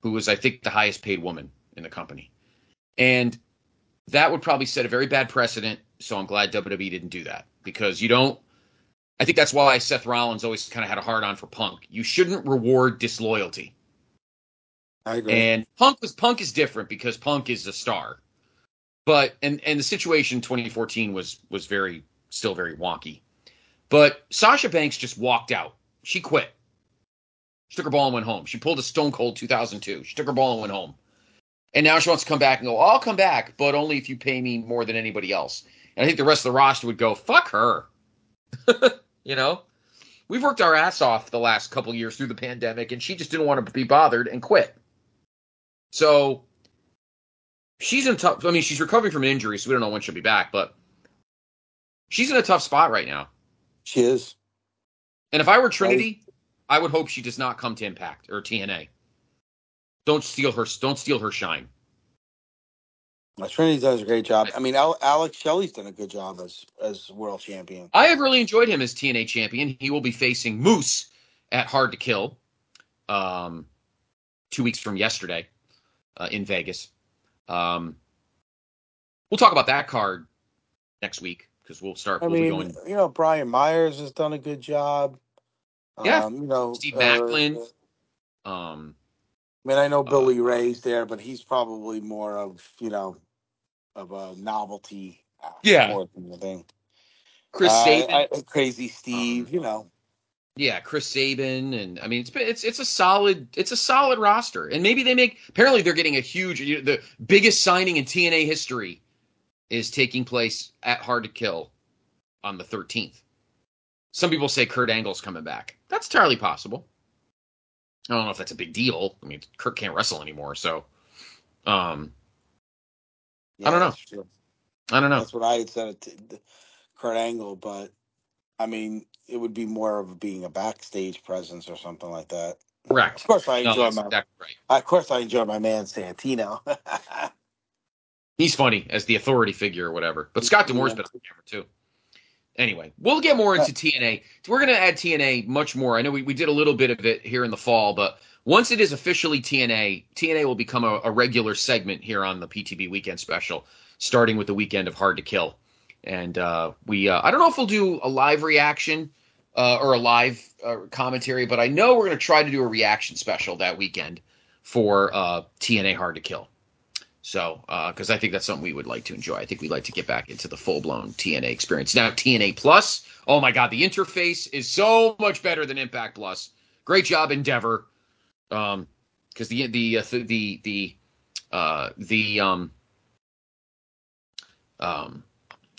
who was I think the highest paid woman in the company, and that would probably set a very bad precedent. So I'm glad WWE didn't do that because you don't. I think that's why Seth Rollins always kind of had a hard on for Punk. You shouldn't reward disloyalty. I agree. And Punk was Punk is different because Punk is a star. But and and the situation in 2014 was was very still very wonky. But Sasha Banks just walked out. She quit. She took her ball and went home. She pulled a Stone Cold 2002. She took her ball and went home. And now she wants to come back and go, I'll come back, but only if you pay me more than anybody else. And I think the rest of the roster would go, fuck her. you know? We've worked our ass off the last couple years through the pandemic, and she just didn't want to be bothered and quit. So she's in tough. I mean, she's recovering from an injury, so we don't know when she'll be back. But she's in a tough spot right now. she is. And if I were Trinity, I would hope she does not come to Impact or TNA. Don't steal her. Don't steal her shine. Trinity does a great job. I mean, Alex Shelley's done a good job as as world champion. I have really enjoyed him as TNA champion. He will be facing Moose at Hard to Kill, um, two weeks from yesterday, uh, in Vegas. Um, we'll talk about that card next week because we'll start. I we'll mean, going. you know, Brian Myers has done a good job. Yeah. Um, you know, Steve uh, um, I Um, mean, I know Uh, Billy Ray's there, but he's probably more of you know, of a novelty. Yeah. more anything. Chris Uh. I- I- Crazy Steve. Um, you know, Yeah, Chris Sabin, and I mean it's been it's it's a solid it's a solid roster, and maybe they make apparently they're getting a huge the biggest signing in TNA history is taking place at Hard to Kill on the 13th. Some people say Kurt Angle's coming back. That's entirely possible. I don't know if that's a big deal. I mean, Kurt can't wrestle anymore, so um, yeah, I don't know. I don't know. That's what I had said Kurt Angle, but I mean, it would be more of being a backstage presence or something like that. Correct. Of course, I No, enjoy that's my. exactly right. Of course, I enjoy my man Santino. He's funny as the authority figure or whatever. But Scott D'Amore's been on camera too. Anyway, we'll get more into TNA. We're going to add TNA much more. I know we, we did a little bit of it here in the fall, but once it is officially TNA, TNA will become a, a regular segment here on the PTB Weekend Special, starting with the weekend of Hard to Kill. And uh, we, uh, I don't know if we'll do a live reaction uh, or a live uh, commentary, but I know we're going to try to do a reaction special that weekend for uh, TNA Hard to Kill. So, because I think that's something we would like to enjoy. I think we'd like to get back into the full blown TNA experience. Now, TNA Plus, oh my God, the interface is so much better than Impact Plus. Great job, Endeavor. Um, because the the uh, the the the uh, the um um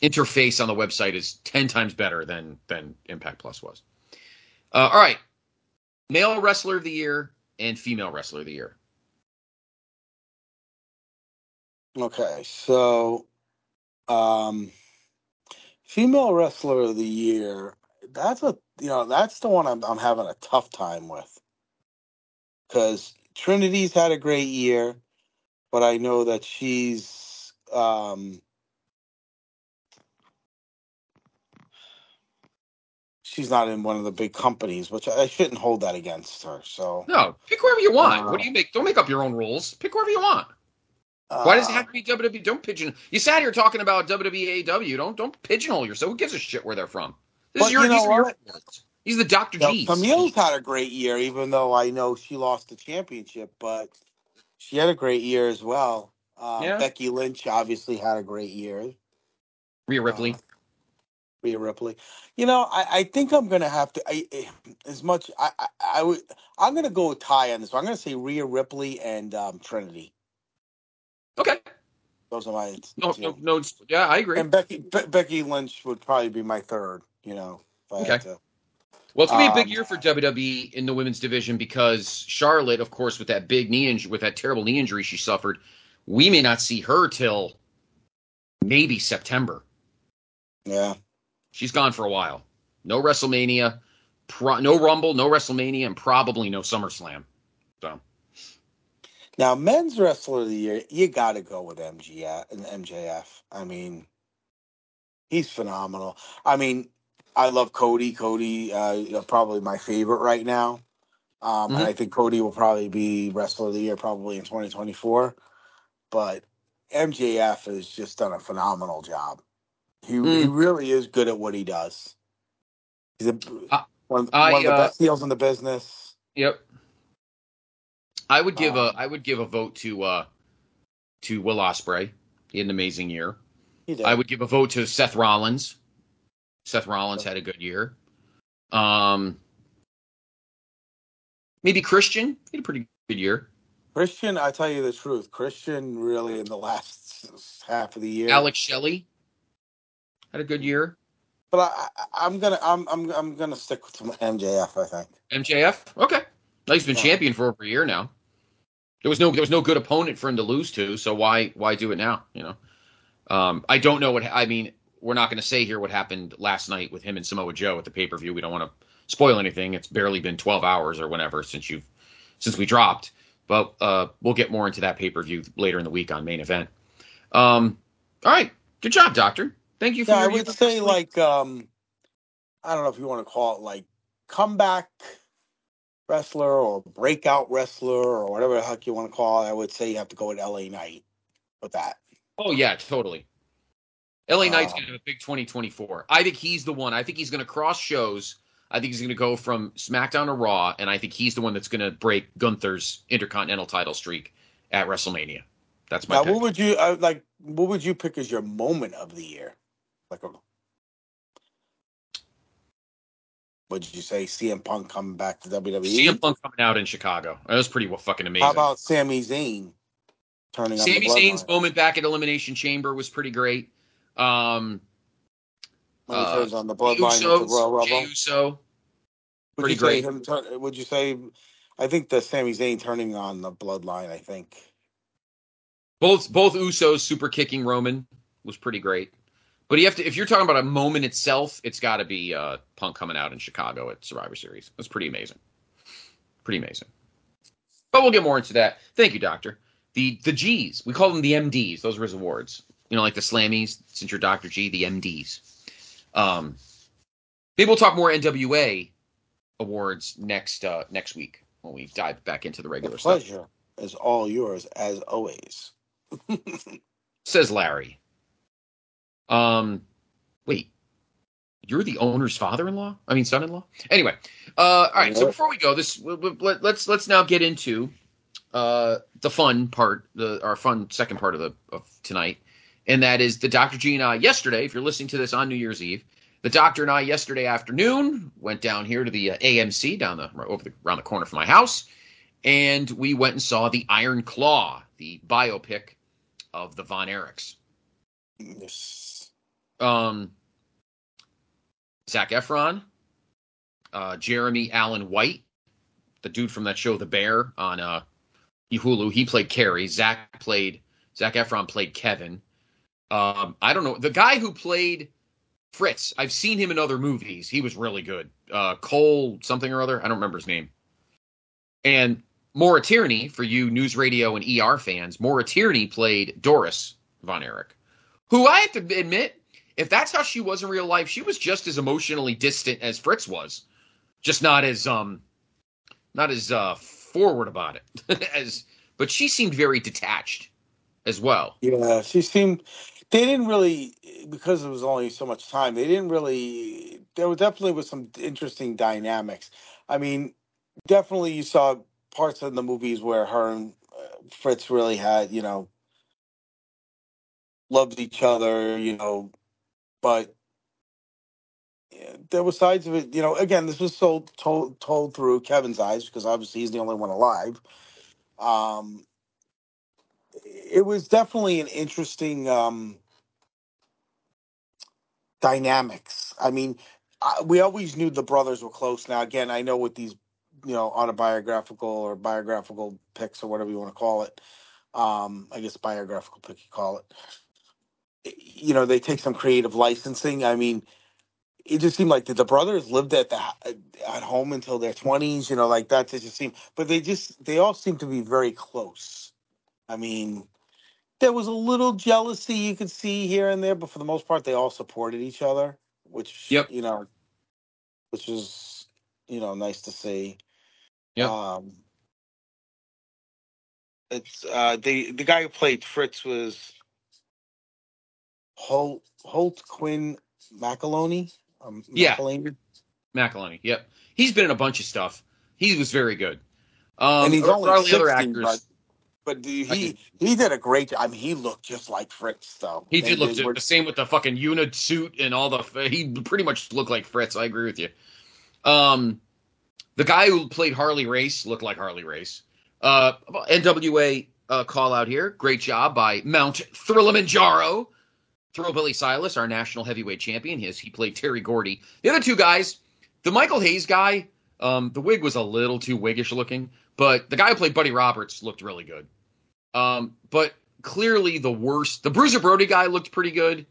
interface on the website is ten times better than than Impact Plus was. Uh, all right, male wrestler of the year and female wrestler of the year. okay, so, um, female wrestler of the year. That's a you know that's the one I'm I'm having a tough time with because Trinity's had a great year, but I know that she's um she's not in one of the big companies, which I shouldn't hold that against her. So No, pick whoever you want. Uh, what do you make? Don't make up your own rules. Pick whoever you want. Why does it have to be WWE? Don't pigeon. You sat here talking about WWE AEW. Don't don't pigeonhole yourself. Who gives a shit where they're from? This But is your, you know these are your what? words. He's the Dr. Uh, G's. Kamille's had a great year, even though I know she lost the championship, but she had a great year as well. Um, Yeah. Becky Lynch obviously had a great year. Rhea Ripley. Rhea Ripley. You know, I, I think I'm gonna have to. I, I- as much I, I, I would. I'm gonna go with tie on this. one. I'm gonna say Rhea Ripley and um, Trinity. okay. Those are my. No, no, no. it's- Yeah, I agree. And Becky Be- Becky Lynch would probably be my third. You know. If I had Okay. to. Well, it's gonna be a big Um, year for WWE in the women's division because Charlotte, of course, with that big knee injury, with that terrible knee injury she suffered, we may not see her till maybe September. Yeah. She's gone for a while. No WrestleMania, pro- no Rumble, no WrestleMania, and probably no SummerSlam. So Now, men's wrestler of the year, you got to go with MGF and MJF. I mean, he's phenomenal. I mean, I love Cody. Cody, uh, probably my favorite right now. Um, Mhm. And I think Cody will probably be wrestler of the year probably in 2024. But MJF has just done a phenomenal job. He he Mm. really is good at what he does. He's a, Uh, one, I, one of the uh, best heels in the business. Yep. I would give a Um, I would give a vote to uh to Will Ospreay. He had an amazing year. He did. I would give a vote to Seth Rollins. Seth Rollins had a good year. Um maybe Christian. He had a pretty good year. Christian, I tell you the truth, Christian really in the last half of the year. Alex Shelley had a good year. But I, I'm gonna I'm I'm I'm gonna stick with MJF. I think. MJF. Okay. Well, he's been Yeah. champion for over a year now. There was no there was no good opponent for him to lose to, so why why do it now? You know. Um, I don't know what I mean. We're not going to say here what happened last night with him and Samoa Joe at the pay per view. We don't want to spoil anything. It's barely been 12 hours or whatever since you've since we dropped. But uh, we'll get more into that pay per view later in the week on main event. Um, all right, good job, Doctor. Thank you for Yeah, I your would say like um, I don't know if you want to call it like comeback wrestler or breakout wrestler or whatever the heck you want to call it. I would say you have to go with LA Knight with that. Oh yeah, totally. LA Knight's Um, gonna have a big 2024. I think he's the one. I think he's gonna cross shows. I think he's gonna go from SmackDown to Raw, and I think he's the one that's gonna break Gunther's Intercontinental title streak at WrestleMania. That's my Now, pick. what would you uh, like? What would you pick as your moment of the year? Like, a, would you say CM Punk coming back to WWE? CM Punk coming out in Chicago. That was pretty fucking amazing. How about Sami Zayn turning Sami on the Zayn's moment back at Elimination Chamber was pretty great. Um, when he uh, turns on the bloodline at the Usos, Royal Jey Rumble? Uso. Would pretty great. him? Turn, would you say? I think the Sami Zayn turning on the bloodline. I think. Both both Usos super kicking Roman was pretty great. But you have to if you're talking about a moment itself, it's got to be uh, Punk coming out in Chicago at Survivor Series. That's pretty amazing. Pretty amazing. But we'll get more into that. Thank you, Doctor. The the G's we call them the MDs. Those were his awards. You know, like the Slammies. Since you're Doctor G, the MDs. Um, maybe we'll talk more NWA awards next uh, next week when we dive back into the The regular stuff. pleasure is all yours as always. says Larry. Um, wait, you're the owner's father-in-law? I mean, son-in-law. Anyway, uh, all right. So before we go, this we- we- let, let's let's now get into uh the fun part, the our fun second part of the of tonight, and that is the Doctor G and I yesterday. If you're listening to this on New Year's Eve, the Doctor and I yesterday afternoon went down here to the uh, AMC down the over the around the corner from my house, and we went and saw the Iron Claw, the biopic of the Von Erichs. Yes. Um, Zac Efron, uh, Jeremy Allen White, the dude from that show The Bear on uh, Hulu. He played Kerry. Zac played Zac Efron played Kevin. Um, I don't know the guy who played Fritz. I've seen him in other movies. He was really good. Uh, Cole something or other. I don't remember his name. And Maura Tierney, for you news radio and ER fans, Maura Tierney played Doris Von Erich, who I have to admit, if that's how she was in real life, she was just as emotionally distant as Fritz was, just not as um, not as uh forward about it as. But she seemed very detached as well. Yeah, she seemed. They didn't really because it was only so much time. They didn't really. There was definitely was some interesting dynamics. I mean, definitely you saw parts of the movies where her and uh, Fritz really had, you know, loved each other, you know, but yeah, there were sides of it. You know, again, this was so told told through Kevin's eyes because obviously he's the only one alive. Um, it was definitely an interesting. Um, dynamics. I mean, I, we always knew the brothers were close. Now, again, I know with these, you know, autobiographical or biographical picks or whatever you want to call it, um, I guess biographical pick you call it. You know, they take some creative licensing. I mean, it just seemed like the, the brothers lived at the at home until their twenties. You know, like that just seemed. But they just they all seem to be very close. I mean, there was a little jealousy you could see here and there, but for the most part, they all supported each other, which Yep. you know, which is you know nice to see. Yep. Um, it's uh, the the guy who played Fritz was Holt Holt Quinn McCallany. Um, Yeah. McElhenney. Yep, he's been in a bunch of stuff. He was very good. Um, and he's only all the other actors. but but he he did a great job. I mean, he looked just like Fritz, though. He did look were- the same with the fucking unit suit and all the. He pretty much looked like Fritz. I agree with you. Um, the guy who played Harley Race looked like Harley Race. Uh, NWA uh, call out here. Great job by Mount Thrillamanjaro. Thrillbilly Silas, our national heavyweight champion. His he played Terry Gordy. The other two guys, the Michael Hayes guy, um, the wig was a little too wiggish looking, but the guy who played Buddy Roberts looked really good. Um, but clearly the worst. The Bruiser Brody guy looked pretty good.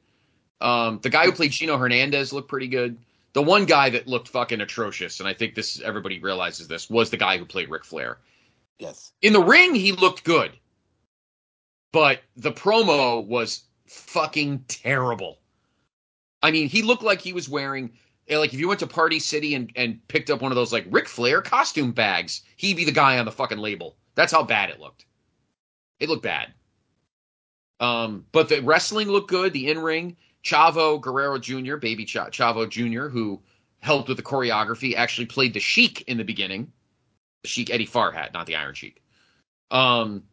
Um, the guy who played Gino Hernandez looked pretty good. The one guy that looked fucking atrocious, and I think this everybody realizes this, was the guy who played Ric Flair. yes. In the ring, he looked good, but the promo was fucking terrible. I mean, he looked like he was wearing eh, like if you went to Party City and and picked up one of those like Ric Flair costume bags, he'd be the guy on the fucking label. That's how bad it looked. It looked bad. Um, but the wrestling looked good. The in ring, Chavo Guerrero Jr., baby Ch- Chavo Jr., who helped with the choreography, actually played the Sheik in the beginning. The Sheik Eddie Farhat, not the Iron Sheik. Um,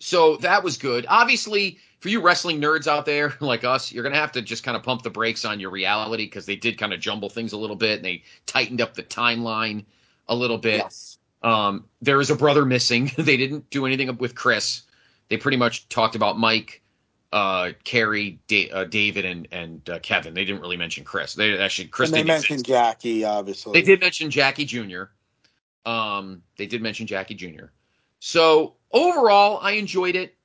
so that was good. Obviously, for you wrestling nerds out there like us, you're gonna have to just kind of pump the brakes on your reality because they did kind of jumble things a little bit and they tightened up the timeline a little bit. Yes. Um, there is a brother missing. they didn't do anything with Chris. They pretty much talked about Mike, uh, Kerry, da- uh, David, and and uh, Kevin. They didn't really mention Chris. They actually Chris and they mentioned exist. Jackie, obviously. They did mention Jackie Jr. Um, they did mention Jackie Jr. So overall, I enjoyed it.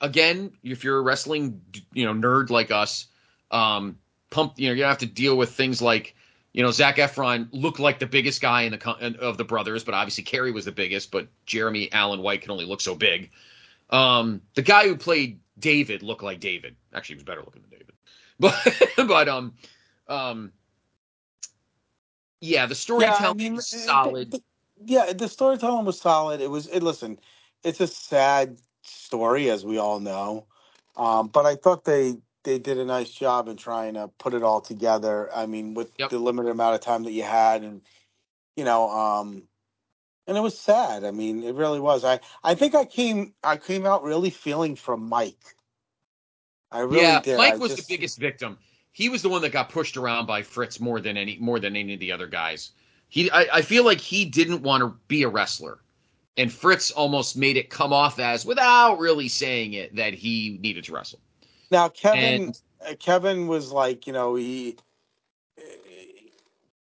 Again, if you're a wrestling, you know, nerd like us, um, pump, you know, you have to deal with things like, you know, Zac Efron looked like the biggest guy in the of the brothers, but obviously Kerry was the biggest, but Jeremy Allen White can only look so big. Um, the guy who played David looked like David. Actually, he was better looking than David. But but um um yeah, the storytelling was uh, solid. th- th- yeah, the storytelling was solid. It was. It, listen, it's a sad story, as we all know, um, but I thought they they did a nice job in trying to put it all together. I mean, with Yep. the limited amount of time that you had, and you know, um, and it was sad. I mean, it really was. I I think I came I came out really feeling for Mike. I really yeah, did. Mike I was just- the biggest victim. He was the one that got pushed around by Fritz more than any more than any of the other guys. He, I, I feel like he didn't want to be a wrestler, and Fritz almost made it come off as, without really saying it, that he needed to wrestle. Now Kevin, And- uh, Kevin was like, you know, he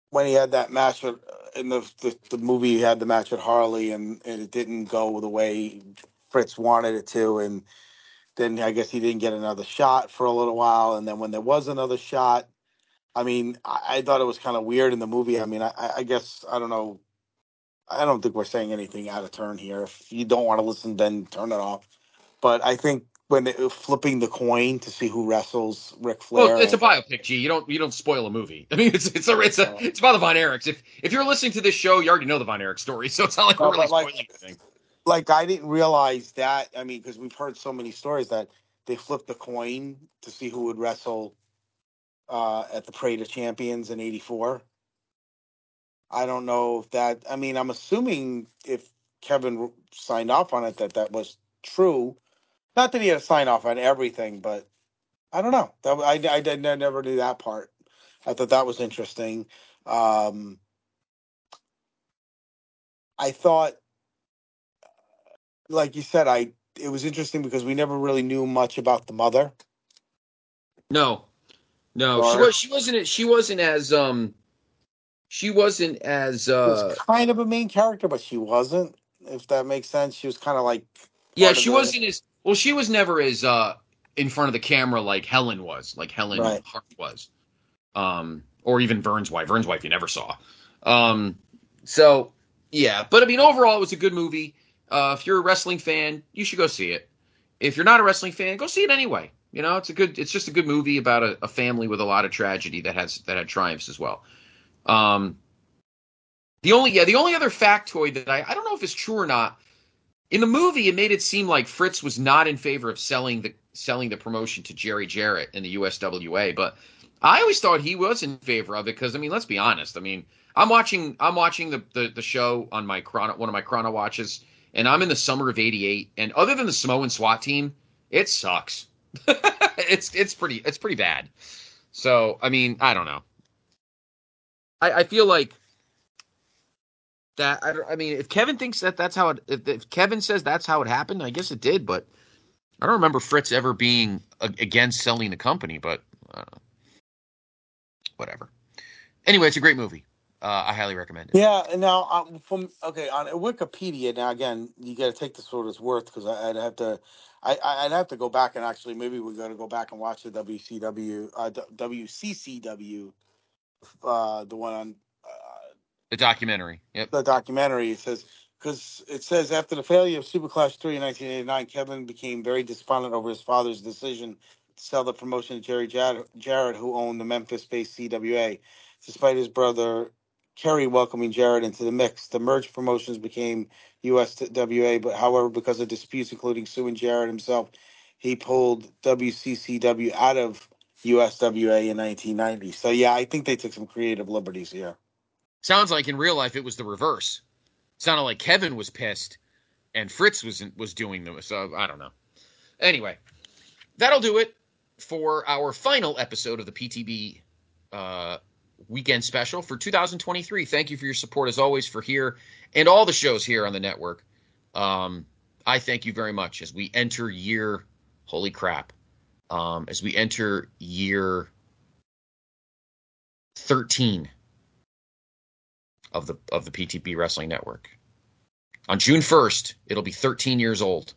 when he had that match with, in the, the the movie, he had the match with Harley, and, and it didn't go the way Fritz wanted it to, and then I guess he didn't get another shot for a little while, and then when there was another shot, I mean, I, I thought it was kind of weird in the movie. I mean, I, I guess I don't know. I don't think we're saying anything out of turn here. If you don't want to listen, then turn it off. But I think when it, uh, flipping the coin to see who wrestles Ric Flair, Well, it's a and- biopic, G. You don't you don't spoil a movie. I mean, it's it's a it's a it's about the Von Erichs. If if you're listening to this show, you already know the Von Erich story, so it's not like we're really but, like- spoiling anything. like I didn't realize that. I mean, because we've heard so many stories that they flipped the coin to see who would wrestle uh, at the Parade of Champions in '84. I don't know if that. I mean, I'm assuming if Kevin signed off on it, that that was true. Not that he had to sign off on everything, but I don't know. That I I, did, I never knew that part. I thought that was interesting. Um, I thought like you said, I it was interesting because we never really knew much about the mother. No, no, she was she wasn't she wasn't as um she wasn't as uh was kind of a main character, but she wasn't. If that makes sense, she was kind of like Yeah, she wasn't as well. She was never as uh in front of the camera like Helen was, like Helen Right. Hart was, um, or even Vern's wife. Vern's wife you never saw. Um, so yeah, but I mean overall it was a good movie. Uh, if you're a wrestling fan, you should go see it. If you're not a wrestling fan, go see it anyway. You know, it's a good. It's just a good movie about a, a family with a lot of tragedy that has that had triumphs as well. Um, the only yeah, the only other factoid that I I don't know if it's true or not. In the movie, it made it seem like Fritz was not in favor of selling the selling the promotion to Jerry Jarrett in the USWA, but I always thought he was in favor of it because I mean, let's be honest. I mean, I'm watching I'm watching the the, the show on my chrono one of my chrono watches, and I'm in the summer of '88, and other than the Samoan SWAT team, it sucks. it's it's pretty it's pretty bad. So I mean, I don't know. I, I feel like that. I, I mean, if Kevin thinks that that's how it, if, if Kevin says that's how it happened, I guess it did. But I don't remember Fritz ever being against selling the company. But know. whatever. Anyway, it's a great movie. Uh, I highly recommend it. Yeah, and now um, from okay on Wikipedia. Now again, you got to take this for what it's worth because I'd have to, I I'd have to go back and actually maybe we're going to go back and watch the WCW, uh, WCCW, uh, the one on uh, The documentary. Yep. the documentary. It says because it says after the failure of Super Clash three in 1989, Kevin became very despondent over his father's decision to sell the promotion to Jerry Jarrett, Jarrett who owned the Memphis-based CWA. Despite his brother Kerry welcoming Jarrett into the mix, the merged promotions became USWA. But however, because of disputes, including suing Jarrett himself, he pulled WCCW out of USWA in 1990. So yeah, I think they took some creative liberties here. Sounds like in real life it was the reverse. Sounded like Kevin was pissed and Fritz was was doing them. So I don't know. Anyway, that'll do it for our final episode of the PTB uh, weekend special for 2023. Thank you for your support as always for here and all the shows here on the network. Um, I thank you very much as we enter year. Holy crap! Um, as we enter year 13 of the of the PTB Wrestling Network. On June 1st, it'll be 13 years old.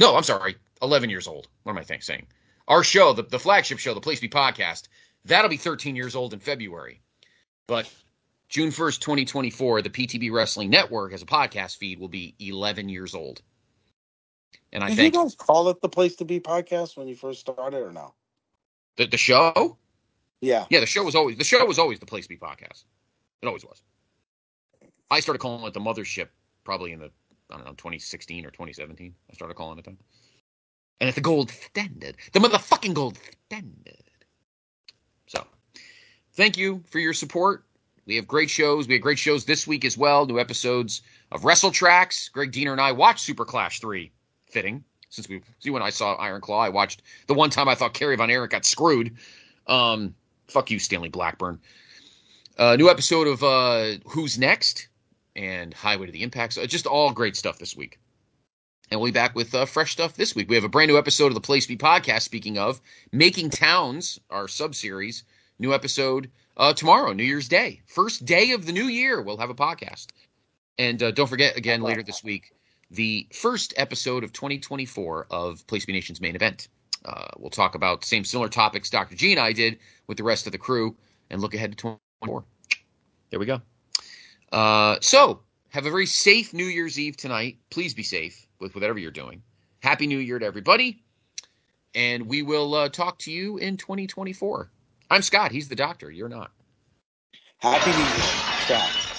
No, I'm sorry, 11 years old. What am I think, saying? Our show, the, the flagship show, the Place Be podcast, that'll be 13 years old in February. But June 1st, 2024, the PTB Wrestling Network as a podcast feed will be 11 years old. And I Did thank you guys call it the place to be podcast when you first started or no? the, the show. Yeah. Yeah, the show was always the show was always the Place to Be podcast. It always was. I started calling it the Mothership probably in the I don't know 2016 or 2017. I started calling it that. And it's the gold standard, the motherfucking gold standard. Thank you for your support. We have great shows. We have great shows this week as well. New episodes of Wrestle Tracks. Greg Diener and I watched Super Clash 3. Fitting. Since we see when I saw Iron Claw, I watched the one time I thought Kerry Von Erich got screwed. Um, fuck you, Stanley Blackburn. Uh, new episode of uh, Who's Next and Highway to the Impact. So just all great stuff this week. And we'll be back with uh, fresh stuff this week. We have a brand new episode of the Place Be podcast. Speaking of Making Towns, our sub series, new episode uh, tomorrow, New Year's Day, first day of the new year. We'll have a podcast. And uh, don't forget again later this week the first episode of 2024 of Place Be Nation's main event. Uh, we'll talk about same similar topics Dr. G and I did with the rest of the crew and look ahead to 2024. There we go. Uh, so have a very safe New Year's Eve tonight. Please be safe with whatever you're doing. Happy New Year to everybody. And we will uh, talk to you in 2024. I'm Scott. He's the doctor. You're not. Happy New Year. Scott.